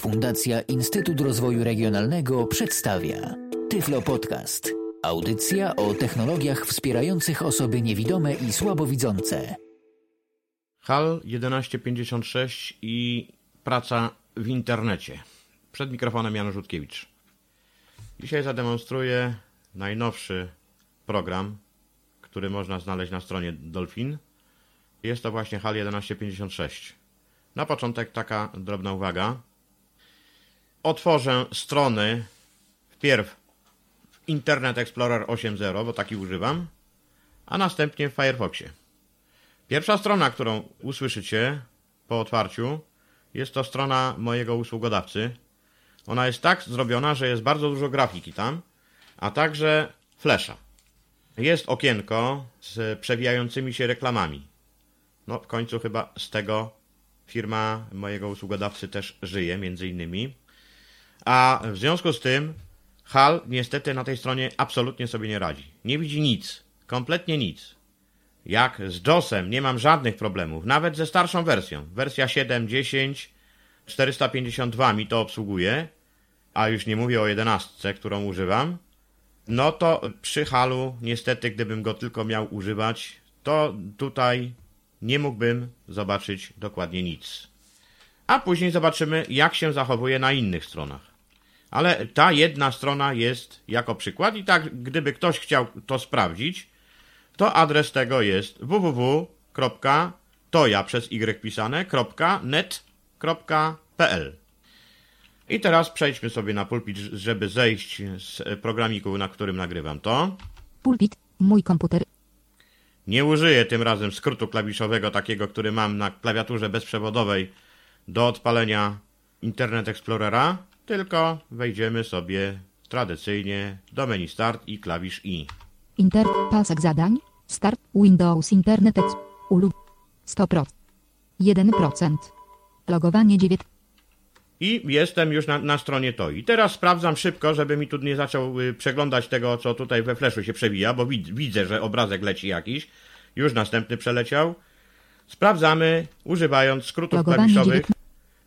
Fundacja Instytut Rozwoju Regionalnego przedstawia Tyflo Podcast. Audycja o technologiach wspierających osoby niewidome i słabowidzące. HAL 1156 i praca w internecie. Przed mikrofonem Janusz Rutkiewicz. Dzisiaj zademonstruję najnowszy program, który można znaleźć na stronie Dolphin. Jest to właśnie HAL 1156. Na początek taka drobna uwaga. Otworzę strony wpierw Internet Explorer 8.0, bo taki używam, a następnie w Firefoxie. Pierwsza strona, którą usłyszycie po otwarciu, jest to strona mojego usługodawcy. Ona jest tak zrobiona, że jest bardzo dużo grafiki tam, a także flesza. Jest okienko z przewijającymi się reklamami. No, w końcu chyba z tego firma mojego usługodawcy też żyje, między innymi. A w związku z tym HAL niestety na tej stronie absolutnie sobie nie radzi. Nie widzi nic. Kompletnie nic. Jak z JOSem nie mam żadnych problemów, nawet ze starszą wersją. Wersja 7.10 452 mi to obsługuje, a już nie mówię o 11, którą używam. No to przy halu, niestety, gdybym go tylko miał używać, to tutaj nie mógłbym zobaczyć dokładnie nic. A później zobaczymy, jak się zachowuje na innych stronach. Ale ta jedna strona jest jako przykład i tak, gdyby ktoś chciał to sprawdzić, to adres tego jest www.toja przez y pisane.net.pl I teraz przejdźmy sobie na pulpit, żeby zejść z programiku, na którym nagrywam to. Pulpit, mój komputer. Nie użyję tym razem skrótu klawiszowego takiego, który mam na klawiaturze bezprzewodowej do odpalenia Internet Explorera, tylko wejdziemy sobie tradycyjnie do menu Start i klawisz I. Inter, pasek zadań, start, Windows Internet ulub, 100%, 1%, logowanie 9, I jestem już na, na stronie to. I teraz sprawdzam szybko, żeby mi tu nie zaczął y, przeglądać tego, co tutaj we flashu się przewija, bo wid, widzę, że obrazek leci jakiś. Już następny przeleciał. Sprawdzamy, używając skrótów Logowanie klawiszowych. dziewiętna-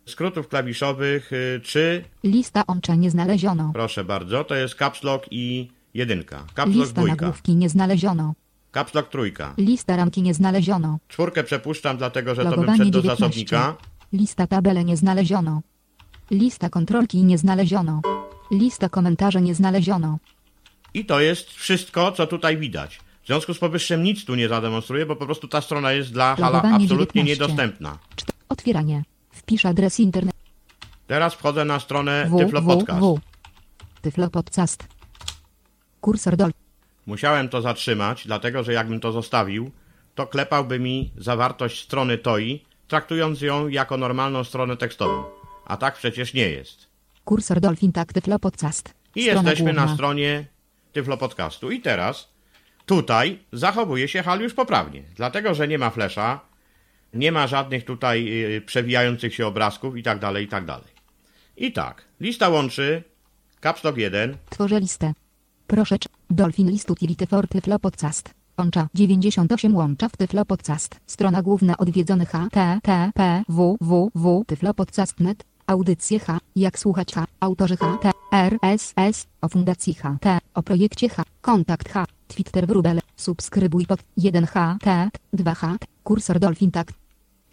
Skrótów klawiszowych, y, czy, lista łącza nie znaleziono, proszę bardzo, to jest Caps Lock i jedynka. Caps Lock lista dwójka. nagłówki nie znaleziono, Caps Lock trójka. lista ramki nie znaleziono, Czwórkę przepuszczam, dlatego że to bym logowanie wszedł do 19, zasobnika. lista tabele nie znaleziono, lista kontrolki nie znaleziono, lista komentarzy nie znaleziono, I to jest wszystko, co tutaj widać. W związku z powyższym nic tu nie zademonstruję, bo po prostu ta strona jest dla Hala Logowanie absolutnie 19. niedostępna. Czt- otwieranie, wpisz adres internet, Teraz wchodzę na stronę Tyflo Podcast. www, Tyflo Podcast, kursor dol, Musiałem to zatrzymać, dlatego że jakbym to zostawił, to klepałby mi zawartość strony TOI, traktując ją jako normalną stronę tekstową. A tak przecież nie jest. kursor Dolphin tak Tyflo Podcast, I strona jesteśmy na główna. stronie Tyflo Podcastu. I teraz tutaj zachowuje się hal już poprawnie, dlatego że nie ma flesza, nie ma żadnych tutaj y, przewijających się obrazków i tak dalej, i tak dalej. I tak, lista łączy Caps Lock 1, Tworzę listę. Proszę, Dolphin List Utility for Tyflo Podcast. Łącza 98 łącza w Tyflo Podcast. Strona główna odwiedzony http www.tyflopodcast.net. Audycje H. Jak słuchać H. Autorzy H. T. RSS. O Fundacji H. T. O projekcie H. Kontakt H. Twitter Wróbel. Subskrybuj pod 1 H. T. 2 H. Kursor Dolphin tak.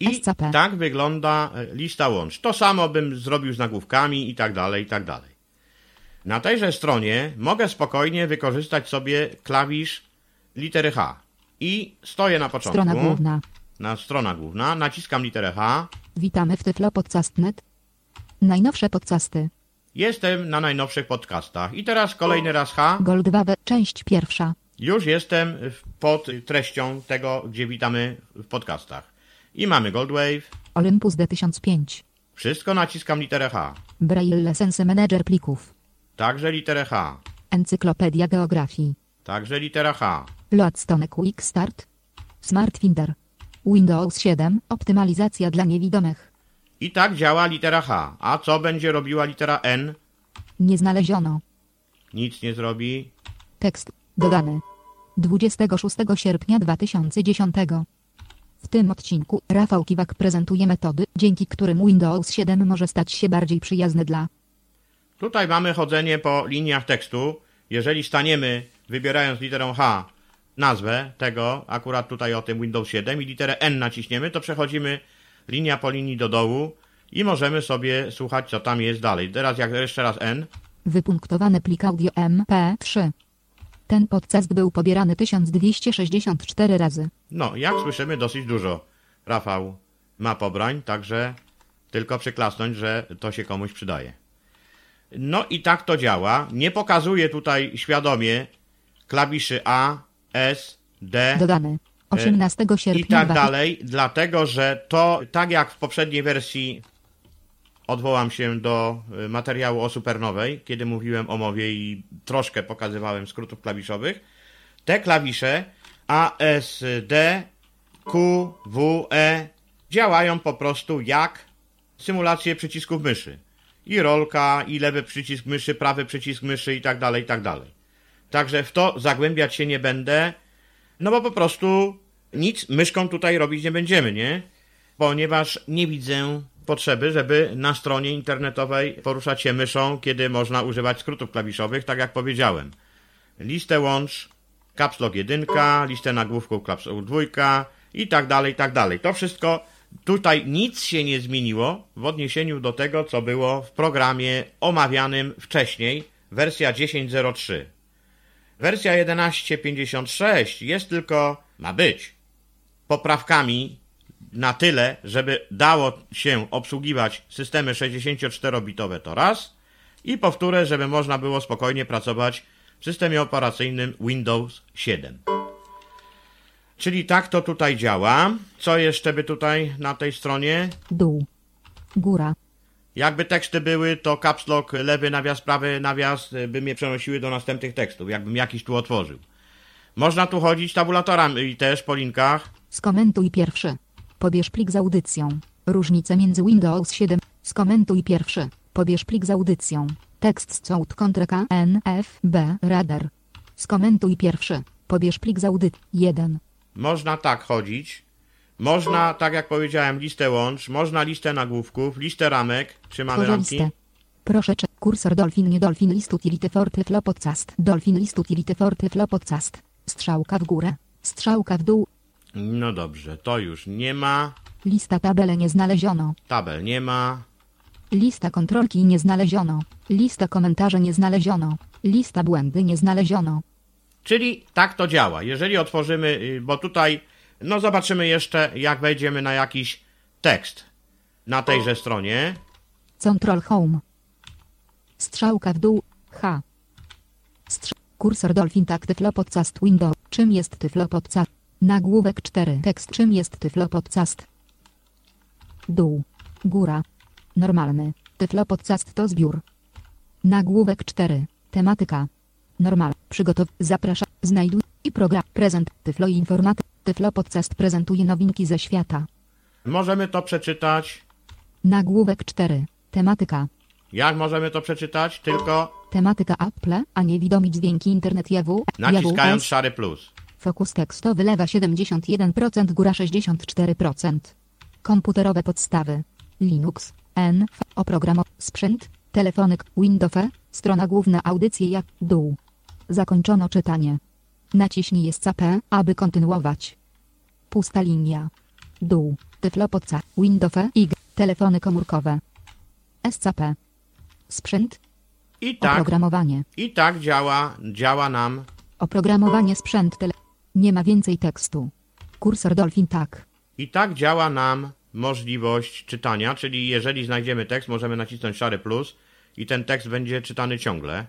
I SCP. tak wygląda e, lista łącz. To samo bym zrobił z nagłówkami i tak dalej, i tak dalej. Na tejże stronie mogę spokojnie wykorzystać sobie klawisz litery H. I stoję na początku. Strona główna. Na strona główna, naciskam literę H. Witamy w Tyflo Podcast.net. Najnowsze podcasty. Jestem na najnowszych podcastach. I teraz kolejny raz H. Gold 2 część pierwsza. Już jestem pod treścią tego, gdzie witamy w podcastach. I mamy Goldwave. Olympus D1005. Wszystko naciskam literę H. Braille Sense Manager plików. Także literę H. Encyklopedia Geografii. Także litera H. Loadstone Quick Start. Smart Finder. Windows 7. Optymalizacja dla niewidomych. I tak działa litera H. A co będzie robiła litera N? Nie znaleziono. Nic nie zrobi. Tekst. Dodany. 26 sierpnia 2010. W tym odcinku Rafał Kiwak prezentuje metody, dzięki którym Windows 7 może stać się bardziej przyjazny dla Tutaj mamy chodzenie po liniach tekstu. Jeżeli staniemy, wybierając literę H, nazwę tego, akurat tutaj o tym Windows 7 i literę N naciśniemy, to przechodzimy linia po linii do dołu i możemy sobie słuchać, co tam jest dalej. Teraz jak jeszcze raz N, wypunktowany plik audio MP3. Ten podcast był pobierany 1264 razy. no jak słyszymy dosyć dużo. Rafał ma pobrań, także tylko przyklasnąć, że to się komuś przydaje. No i tak to działa. Nie pokazuje tutaj świadomie klawiszy A, S, D Dodany 18 i sierpnia tak 2000 dalej, dlatego że to, tak jak w poprzedniej wersji, odwołam się do y, materiału o supernowej, kiedy mówiłem o mowie i troszkę pokazywałem skrótów klawiszowych, te klawisze A, S, D, Q, W, E działają po prostu jak symulacje przycisków myszy. I rolka, i lewy przycisk myszy, prawy przycisk myszy i tak dalej, i tak dalej. Także w to zagłębiać się nie będę, no bo po prostu nic myszką tutaj robić nie będziemy, nie? Ponieważ nie widzę potrzeby, żeby na stronie internetowej poruszać się myszą, kiedy można używać skrótów klawiszowych, tak jak powiedziałem. Listę łącz, caps lock 1, listę nagłówków caps lock 2 i tak dalej, i tak dalej. To wszystko tutaj nic się nie zmieniło w odniesieniu do tego, co było w programie omawianym wcześniej, wersja 10.03. Wersja 11.56 jest tylko, ma być, poprawkami na tyle, żeby dało się obsługiwać systemy 64-bitowe to raz i powtórę, żeby można było spokojnie pracować w systemie operacyjnym Windows 7. Czyli tak to tutaj działa. Co jeszcze by tutaj na tej stronie? Dół. Góra. Jakby teksty były, to caps lock, lewy nawias, prawy nawias y, by mnie przenosiły do następnych tekstów, jakbym jakiś tu otworzył. Można tu chodzić tabulatorami też po linkach. Skomentuj pierwszy. Pobierz plik z audycją. Różnice między Windows 7. Skomentuj pierwszy. Pobierz plik z audycją. Tekst z code kontra K N F B radar. Skomentuj pierwszy. Pobierz plik z audyt 1. Można tak chodzić. Można, tak jak powiedziałem, listę łącz, można listę nagłówków, listę ramek, trzymamy Tworzę ramki. listę. Proszę czy kursor Dolphin nie Dolphin list utility for tyflo podcast. Dolphin list utility for tyflo podcast. Strzałka w górę. Strzałka w dół. No dobrze, to już nie ma, Lista tabele nie znaleziono. tabel nie ma, Lista kontrolki nie znaleziono. Lista komentarzy nie znaleziono. Lista błędy nie znaleziono. Czyli tak to działa. Jeżeli otworzymy, y, bo tutaj, no zobaczymy jeszcze, jak wejdziemy na jakiś tekst na tejże stronie. Control Home. Strzałka w dół. H. Strz kursor Dolphin tak Tyflo Podcast Window. Czym jest Tyflo Podcast? Nagłówek 4. Tekst czym jest Tyflo Podcast? Dół. Góra. Normalny. Tyflo Podcast to zbiór. Nagłówek 4. Tematyka. Normal. Przygotow. Zaprasza. Znajduj. I program. Prezent. Tyflo Informat. Tyflo Podcast prezentuje nowinki ze świata. Możemy to przeczytać. Nagłówek 4. Tematyka. Jak możemy to przeczytać? Tylko Tematyka Apple, a niewidomi dźwięki internet jawu. naciskając JWS. szary plus. Fokus tekstowy lewa 71%, góra 64%. Komputerowe podstawy. Linux, N, oprogramowanie, sprzęt, telefonik, Windows, strona główna audycje jak dół. Zakończono czytanie. Naciśnij SCP, aby kontynuować. Pusta linia. Dół. Tyflopodca. Windows, IG, telefony komórkowe. SCP. Sprzęt, I tak, oprogramowanie. i tak działa, działa nam. Oprogramowanie sprzęt tele. Nie ma więcej tekstu. Kursor Dolphin tak. I tak działa nam możliwość czytania, czyli jeżeli znajdziemy tekst, możemy nacisnąć szary plus i ten tekst będzie czytany ciągle.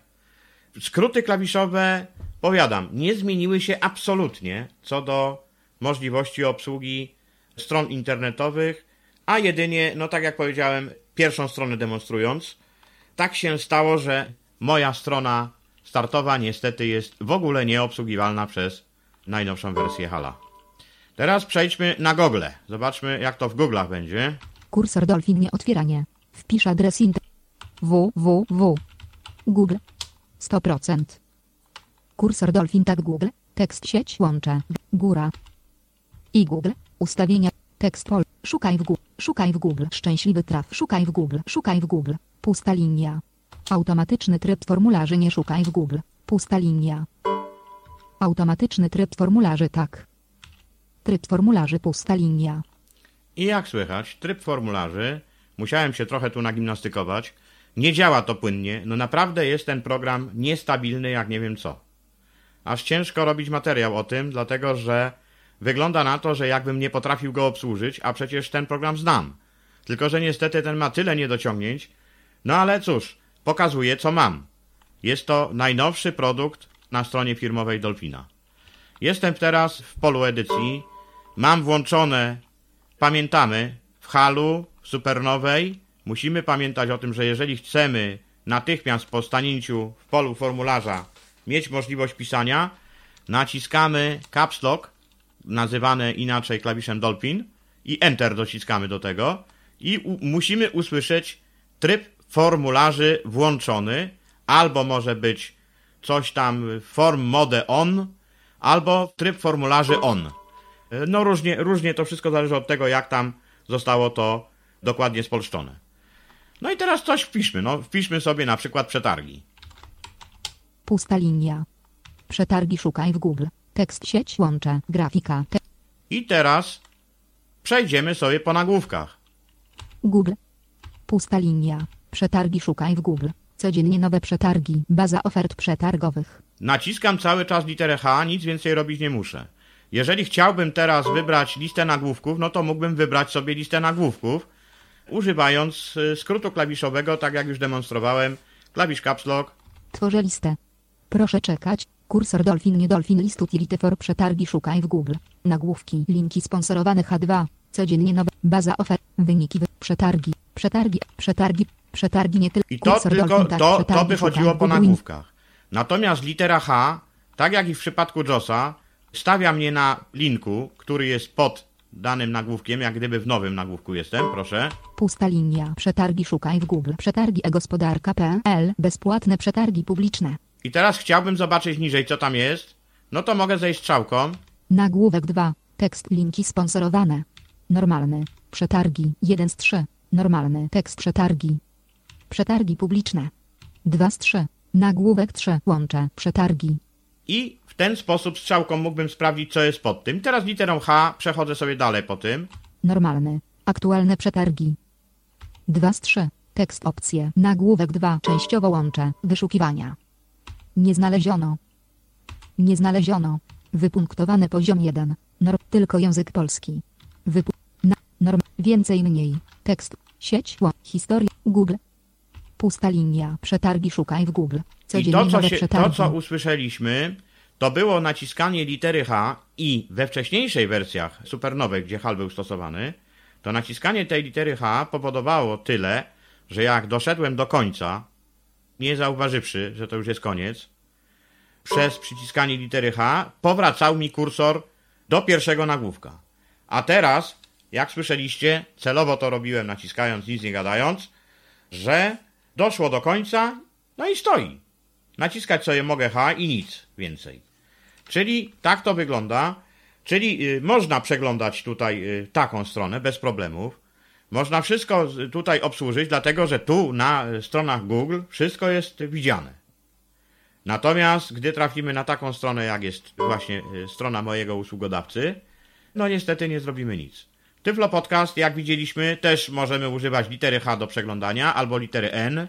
Skróty klawiszowe, powiadam, nie zmieniły się absolutnie co do możliwości obsługi stron internetowych, a jedynie, no tak jak powiedziałem, pierwszą stronę demonstrując, tak się stało, że moja strona startowa niestety jest w ogóle nieobsługiwalna przez najnowszą wersję Hala. Teraz przejdźmy na Google. Zobaczmy, jak to w Google'ach będzie. Kursor Dolphin nie otwieranie. Wpisz adres int. www. Google. 100%. Kursor Dolphin tak Google. Tekst sieć łącze. Góra. I Google. Ustawienia. Tekst pol. Szukaj w Google. Szukaj w Google. Szczęśliwy traf. Szukaj w Google. Szukaj w Google. Pusta linia. Automatyczny tryb formularzy nie szukaj w Google. Pusta linia. Automatyczny tryb formularzy tak. Tryb formularzy pusta linia. I jak słychać, tryb formularzy, musiałem się trochę tu nagimnastykować, nie działa to płynnie, no naprawdę jest ten program niestabilny jak nie wiem co. Aż ciężko robić materiał o tym, dlatego że wygląda na to, że jakbym nie potrafił go obsłużyć, a przecież ten program znam. Tylko, że niestety ten ma tyle niedociągnięć, no ale cóż, pokazuje co mam. Jest to najnowszy produkt na stronie firmowej Dolfina. Jestem teraz w polu edycji, mam włączone, pamiętamy, w halu, w supernowej, musimy pamiętać o tym, że jeżeli chcemy natychmiast po stanięciu w polu formularza mieć możliwość pisania, naciskamy caps lock, nazywane inaczej klawiszem Dolphin i Enter dociskamy do tego. I musimy usłyszeć tryb formularzy włączony, albo może być coś tam form mode on, albo tryb formularzy on. No różnie, różnie to wszystko zależy od tego, jak tam zostało to dokładnie spolszczone. No i teraz coś wpiszmy. No, wpiszmy sobie na przykład przetargi. Pusta linia. Przetargi szukaj w Google. Tekst sieć łącze. Grafika. Te I teraz przejdziemy sobie po nagłówkach. Google. Pusta linia. Przetargi szukaj w Google. Codziennie nowe przetargi. Baza ofert przetargowych. Naciskam cały czas literę H, nic więcej robić nie muszę. Jeżeli chciałbym teraz wybrać listę nagłówków, no to mógłbym wybrać sobie listę nagłówków, używając y, skrótu klawiszowego, tak jak już demonstrowałem, klawisz Caps Lock. Tworzę listę. Proszę czekać. Kursor Dolphin nie Dolphin list utility for przetargi szukaj w Google. Nagłówki. Linki sponsorowane H2. Codziennie nowe. Baza ofert. Wyniki. wy- Przetargi. Przetargi. Przetargi. Przetargi nie tylko. I to Kursor tylko, tak, to, to by chodziło po nagłówkach. Natomiast litera H, tak jak i w przypadku JOSa, stawia mnie na linku, który jest pod danym nagłówkiem, jak gdyby w nowym nagłówku jestem, proszę. Pusta linia. Przetargi szukaj w Google. Przetargi e-gospodarka.pl. Bezpłatne przetargi publiczne. I teraz chciałbym zobaczyć niżej, co tam jest. No to mogę zejść strzałką. Nagłówek 2. Tekst linki sponsorowane. Normalny. Przetargi 1 z 3. Normalny tekst przetargi. Przetargi publiczne. 2 z 3. Nagłówek 3. Łącze. Przetargi. I w ten sposób strzałką mógłbym sprawdzić, co jest pod tym. Teraz literą H przechodzę sobie dalej po tym. Normalny. Aktualne przetargi. 2 z 3. Tekst opcje. Nagłówek 2. Częściowo łącze. Wyszukiwania. Nie znaleziono. Nie znaleziono. Wypunktowane poziom 1. Nor tylko język polski. Wypu na norm więcej mniej. Tekst. Sieć. Historia. Google. Pusta linia. Przetargi szukaj w Google. I Codziennie to co, się, to, co usłyszeliśmy, to było naciskanie litery H i we wcześniejszych wersjach supernowych, gdzie HAL był stosowany, to naciskanie tej litery H powodowało tyle, że jak doszedłem do końca, nie zauważywszy, że to już jest koniec, przez przyciskanie litery H powracał mi kursor do pierwszego nagłówka. A teraz, jak słyszeliście, celowo to robiłem naciskając, nic nie gadając, że doszło do końca, no i stoi. Naciskać sobie mogę H i nic więcej. Czyli tak to wygląda. Czyli y, można przeglądać tutaj y, taką stronę bez problemów. Można wszystko tutaj obsłużyć, dlatego że tu na y, stronach Google wszystko jest widziane. Natomiast gdy trafimy na taką stronę, jak jest właśnie strona mojego usługodawcy, no niestety nie zrobimy nic. Tyflo Podcast, jak widzieliśmy, też możemy używać litery H do przeglądania albo litery N,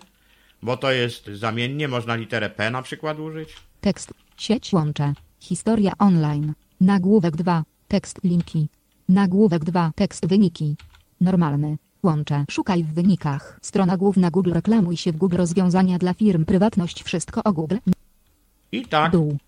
bo to jest zamiennie, można literę P na przykład użyć. Tekst. Sieć łącze. Historia online. Nagłówek 2. Tekst linki. Nagłówek 2. Tekst wyniki. Normalny. Łącze. Szukaj w wynikach. Strona główna Google. Reklamuj się w Google. Rozwiązania dla firm. Prywatność. Wszystko o Google. I tak, Dół.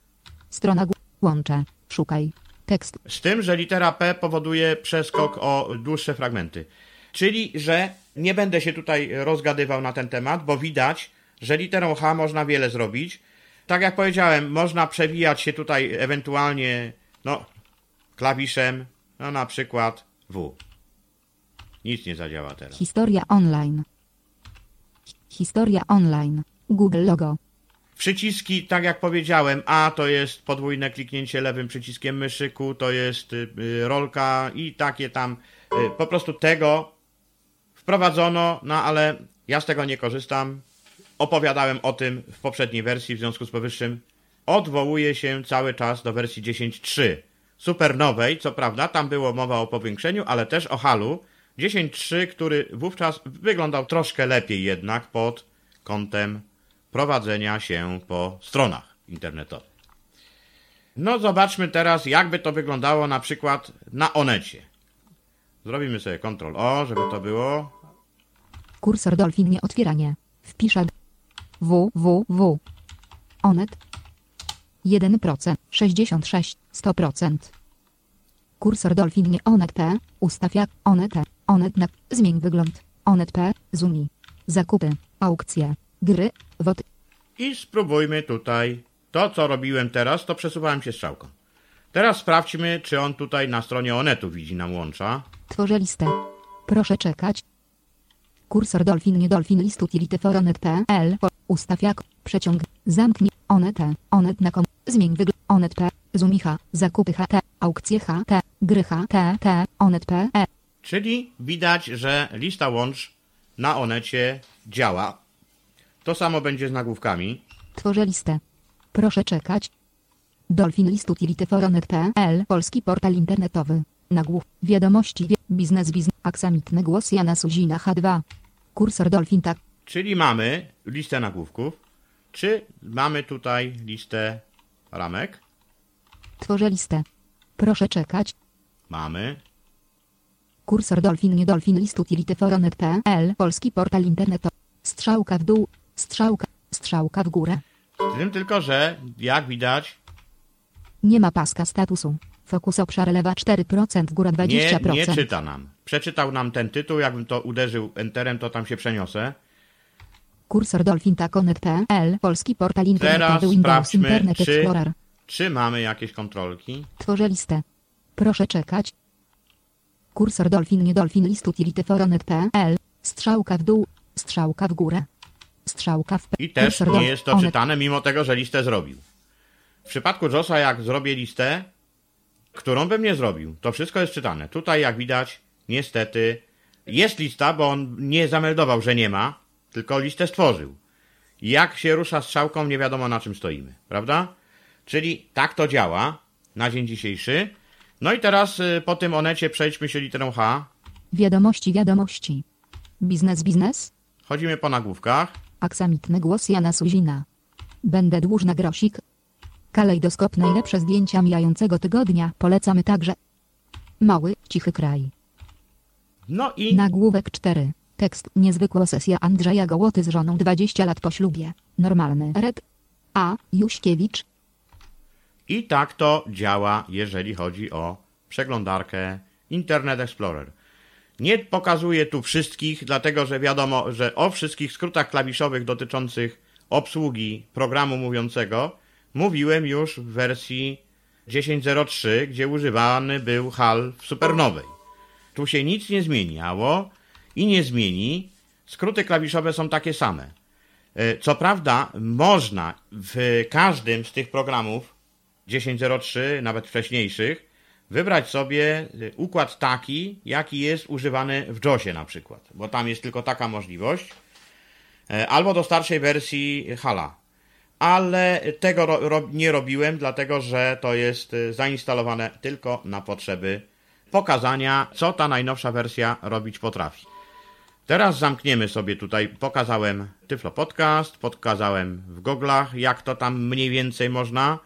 Strona główna. Łącze. Szukaj. Tekst. z tym, że litera P powoduje przeskok o dłuższe fragmenty. Czyli, że nie będę się tutaj rozgadywał na ten temat, bo widać, że literą H można wiele zrobić. Tak jak powiedziałem, można przewijać się tutaj ewentualnie, no, klawiszem, no na przykład W. Nic nie zadziała teraz. Historia online. Historia online. Google logo. Przyciski, tak jak powiedziałem, A to jest podwójne kliknięcie lewym przyciskiem myszy, Q to jest y, y, rolka i takie tam. y, Po prostu tego wprowadzono, no ale ja z tego nie korzystam. Opowiadałem o tym w poprzedniej wersji, w związku z powyższym odwołuję się cały czas do wersji 10.3. Super nowej, co prawda, tam było mowa o powiększeniu, ale też o halu 10.3, który wówczas wyglądał troszkę lepiej jednak pod kątem prowadzenia się po stronach internetowych. No zobaczmy teraz, jakby to wyglądało na przykład na Onecie. Zrobimy sobie Ctrl O, żeby to było. Kursor Dolphin nie otwieranie. Wpiszę www. Onet. 1%, 66, 100%. Kursor Dolphin nie Onet P. Ustaw jak Onet. Onet na. Zmień wygląd. Onet P. Zumi. Zakupy. Aukcje. Gry. WOT. I spróbujmy tutaj. To, co robiłem teraz, to przesuwałem się strzałką. Teraz sprawdźmy, czy on tutaj na stronie Onetu widzi nam łącza. Tworzę listę. Proszę czekać. Kursor Dolphin nie Dolphin list utility for onet.pl Ustaw jak przeciąg. Zamknij. Onet. Onet na kom. Zmień wygląd. Onet P. Zumicha. Zakupy HT. Aukcje HT. Gry HTT. Onet.pl Czyli widać, że lista łącz na Onecie działa. To samo będzie z nagłówkami. Tworzę listę. Proszę czekać. Dolphin list utility for onet.pl Polski portal internetowy. Nagłów. Wiadomości. Wie, biznes biznes. Aksamitny głos Jana Suzina H2. Kursor Dolphin tak. Czyli mamy listę nagłówków. Czy mamy tutaj listę ramek? Tworzę listę. Proszę czekać. Mamy. Kursor Dolphin nie Dolphin list utility for onet.pl Polski portal internetowy. Strzałka w dół. Strzałka. Strzałka w górę. Z tym tylko, że jak widać, Nie ma paska statusu. Fokus obszar lewa 4%, góra 20%. nie, nie czyta nam. Przeczytał nam ten tytuł. Jakbym to uderzył enterem, to tam się przeniosę. Kursor Dolphin onet.pl Polski portal internetowy Windows Internet czy- Explorer. Czy mamy jakieś kontrolki? Tworzę listę. Proszę czekać. Kursor Dolphin nie Dolphin list utility Strzałka w dół. Strzałka w górę. Strzałka w I też nie jest to czytane, mimo tego, że listę zrobił. W przypadku Josa, jak zrobię listę, którą bym nie zrobił, to wszystko jest czytane. Tutaj, jak widać, niestety jest lista, bo on nie zameldował, że nie ma, tylko listę stworzył. Jak się rusza strzałką, nie wiadomo na czym stoimy, prawda? Czyli tak to działa na dzień dzisiejszy. No i teraz y, po tym onecie przejdźmy się literą H. Wiadomości wiadomości. Biznes biznes. Chodzimy po nagłówkach. Aksamitny głos Jana Suzina. Będę dłużna grosik. Kalejdoskop najlepsze zdjęcia mijającego tygodnia polecamy także. Mały, cichy kraj. No i Nagłówek 4. Tekst niezwykła sesja Andrzeja Gołoty z żoną 20 lat po ślubie. Normalny red. A. Juśkiewicz. I tak to działa, jeżeli chodzi o przeglądarkę Internet Explorer. Nie pokazuję tu wszystkich, dlatego że wiadomo, że o wszystkich skrótach klawiszowych dotyczących obsługi programu mówiącego mówiłem już w wersji 10.03, gdzie używany był HAL w supernowej. Tu się nic nie zmieniało i nie zmieni. Skróty klawiszowe są takie same. E, Co prawda, można w każdym z tych programów 10.03, nawet wcześniejszych, wybrać sobie y, układ taki, jaki jest używany w JOSie na przykład, bo tam jest tylko taka możliwość, E, albo do starszej wersji Hala. Ale tego ro, nie robiłem, dlatego że to jest y, zainstalowane tylko na potrzeby pokazania, co ta najnowsza wersja robić potrafi. Teraz zamkniemy sobie tutaj, pokazałem Tyflo Podcast, pokazałem w goglach, jak to tam mniej więcej można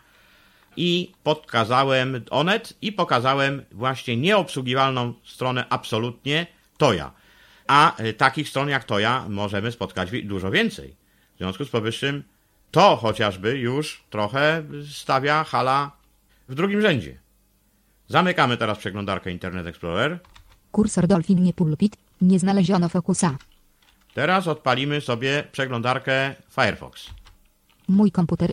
i pokazałem Onet i pokazałem właśnie nieobsługiwalną stronę absolutnie Toja. A y, takich stron jak Toja możemy spotkać dużo więcej. W związku z powyższym to chociażby już trochę stawia hala w drugim rzędzie. Zamykamy teraz przeglądarkę Internet Explorer. Kursor Dolphin nie pulpit. Nie znaleziono fokusa. Teraz odpalimy sobie przeglądarkę Firefox. Mój komputer.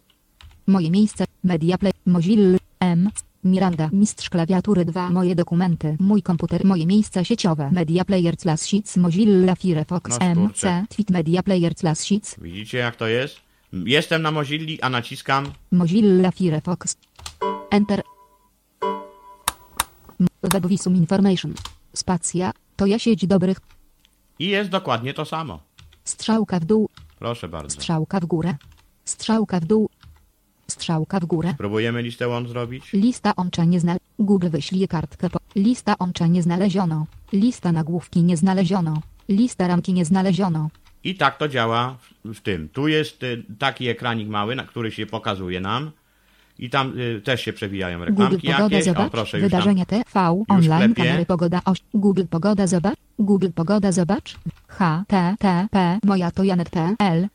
Moje miejsce. Media Play. Mozilla. M. Miranda. Mistrz klawiatury 2. Moje dokumenty. Mój komputer. Moje miejsca sieciowe. Media Player slash sheets. Mozilla Firefox. No. C. Tweet Media Player slash sheets. Widzicie jak to jest? Jestem na Mozilli, a naciskam Mozilla Firefox. Enter. Webvisum Information. Spacja. To ja sieć dobrych. i jest dokładnie to samo. Strzałka w dół. Proszę bardzo. Strzałka w górę. Strzałka w dół. Strzałka w górę. Próbujemy listę łącz zrobić. Lista łącza nie znal... Google wyślij kartkę po... Lista łącza nie znaleziono. Lista nagłówki nie znaleziono. Lista ramki nie znaleziono. I tak to działa w, tym. Tu jest y, taki ekranik mały, na który się pokazuje nam. I tam y, też się przewijają Google reklamki Pogoda jakieś. O, zobacz. proszę, już tam. Wydarzenia TV online kamery pogoda oś. Google Pogoda zobacz. Google Pogoda zobacz. http moja to janet.pl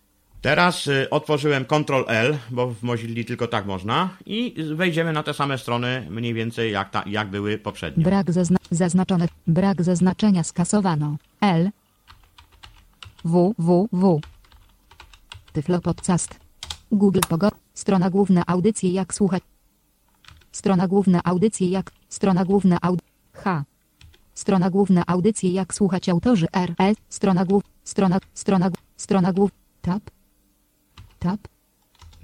Teraz y, otworzyłem Ctrl L, bo w Mozilli tylko tak można. I wejdziemy na te same strony mniej więcej jak, ta, jak były poprzednio. Brak zazna zaznaczone. Brak zaznaczenia skasowano. L. W. W. W. Tyflo podcast. Google Pogoda. Strona główna audycje jak słuchać. Strona główna audycje jak. Strona główna aud. H. Strona główna audycje jak słuchać autorzy RS. Strona głów. Strona. Strona. Strona głów. Tab. Tab.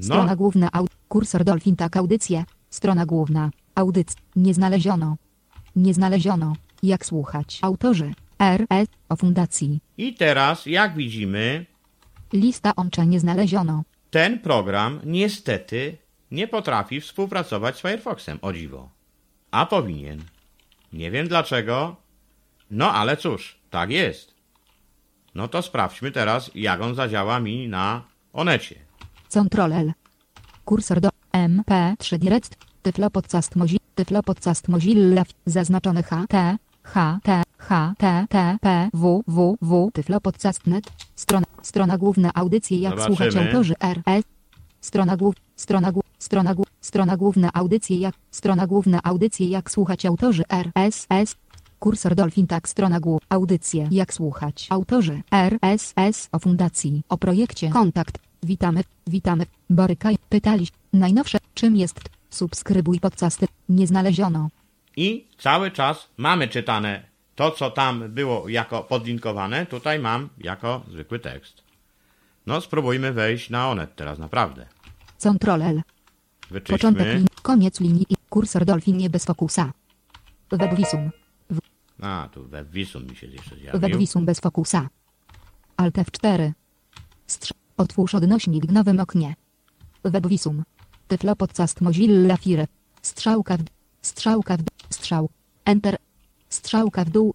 Strona No, główna aud. Kursor Dolphin tak audycje. Strona główna. Audyc. Nie znaleziono. Nie znaleziono. Jak słuchać. Autorzy. RS. O fundacji. i teraz jak widzimy, Lista łącza nie znaleziono. ten program niestety nie potrafi współpracować z Firefoxem, o dziwo. A powinien. Nie wiem dlaczego, no ale cóż, tak jest. No to sprawdźmy teraz, jak on zadziała mi na Onecie. Ctrl L. Kursor do MP3 Direct. Tyflo podcast Mozilla. Tyflo podcast Mozilla. Zaznaczone HT. HT. HTTP www. Tyflo podcast.net. Strona. Strona główna audycje jak Zobaczymy. słuchać autorzy RS. Strona głów. Strona głów. Strona głów. Strona główna audycje jak. Strona główna audycje jak słuchać autorzy RSS. Kursor Dolphin tak strona głów. Audycje jak słuchać. Autorzy RSS o fundacji. O projekcie kontakt. Witamy. Witamy. Borykaj. Pytaliś. Najnowsze. Czym jest? Subskrybuj podcasty. Nie znaleziono. I cały czas mamy czytane to, co tam było jako podlinkowane, tutaj mam jako zwykły tekst. No, spróbujmy wejść na Onet teraz, naprawdę. Ctrl L. Początek Wyczyśćmy. linii. Koniec linii i kursor Dolphin nie bez fokusa. Webwisum. A, tu webwisum mi się jeszcze zjawił. Webwisum bez fokusa. Alt F4. Strz- Otwórz odnośnik w nowym oknie. Webwisum. Tyflo podcast Mozilla Fire. Strzałka w Strzałka w Strzał. Enter. Strzałka w dół.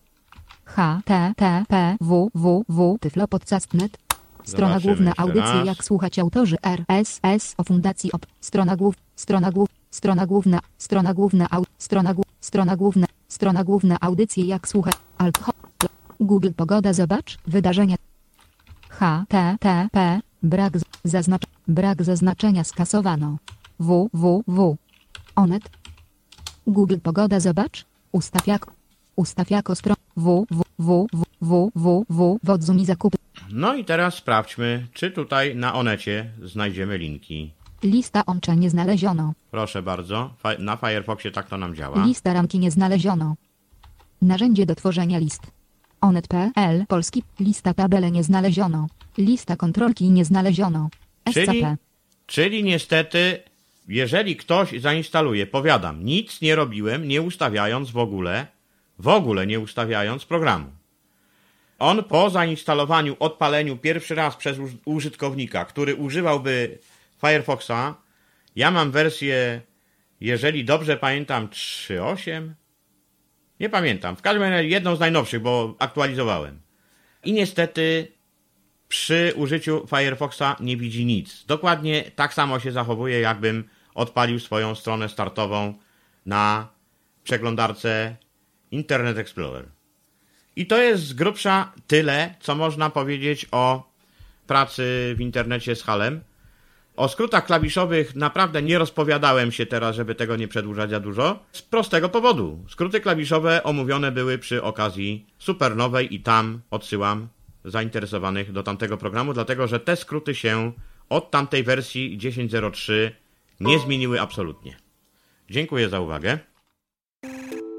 http www tyflo podcast.net Strona Zobaczymy główna raz. jak słuchać autorzy RSS o fundacji OP. Strona głów. Strona głów. Strona główna. Strona główna au. Strona głów. Strona główna. Strona główna audycje jak słuchać. Alt. ho- Google Pogoda zobacz. Wydarzenia. HTTP. Brak zaznacz. Brak zaznaczenia skasowano. www. Onet. Google Pogoda zobacz. Ustaw jak. Ustaw jako stron. www. Wodzu mi zakupy. No i teraz sprawdźmy, czy tutaj na Onecie znajdziemy linki. Lista łącza nie znaleziono. Proszę bardzo, na Firefoxie tak to nam działa. Lista ramki nie znaleziono. Narzędzie do tworzenia list. Onet.pl Polski. Lista tabele nie znaleziono. Lista kontrolki nie znaleziono. Czyli, SCP. czyli niestety, jeżeli ktoś zainstaluje, powiadam, nic nie robiłem, nie ustawiając w ogóle, w ogóle nie ustawiając programu. On po zainstalowaniu, odpaleniu pierwszy raz przez uż- użytkownika, który używałby Firefoxa, ja mam wersję, jeżeli dobrze pamiętam, 3.8. Nie pamiętam. W każdym razie jedną z najnowszych, bo aktualizowałem. I niestety przy użyciu Firefoxa nie widzi nic. Dokładnie tak samo się zachowuje, jakbym odpalił swoją stronę startową na przeglądarce Internet Explorer. I to jest z grubsza tyle, co można powiedzieć o pracy w internecie z Halem. O skrótach klawiszowych naprawdę nie rozpowiadałem się teraz, żeby tego nie przedłużać za dużo. Z prostego powodu. Skróty klawiszowe omówione były przy okazji supernowej i tam odsyłam zainteresowanych do tamtego programu, dlatego że te skróty się od tamtej wersji 10.03 nie zmieniły absolutnie. Dziękuję za uwagę.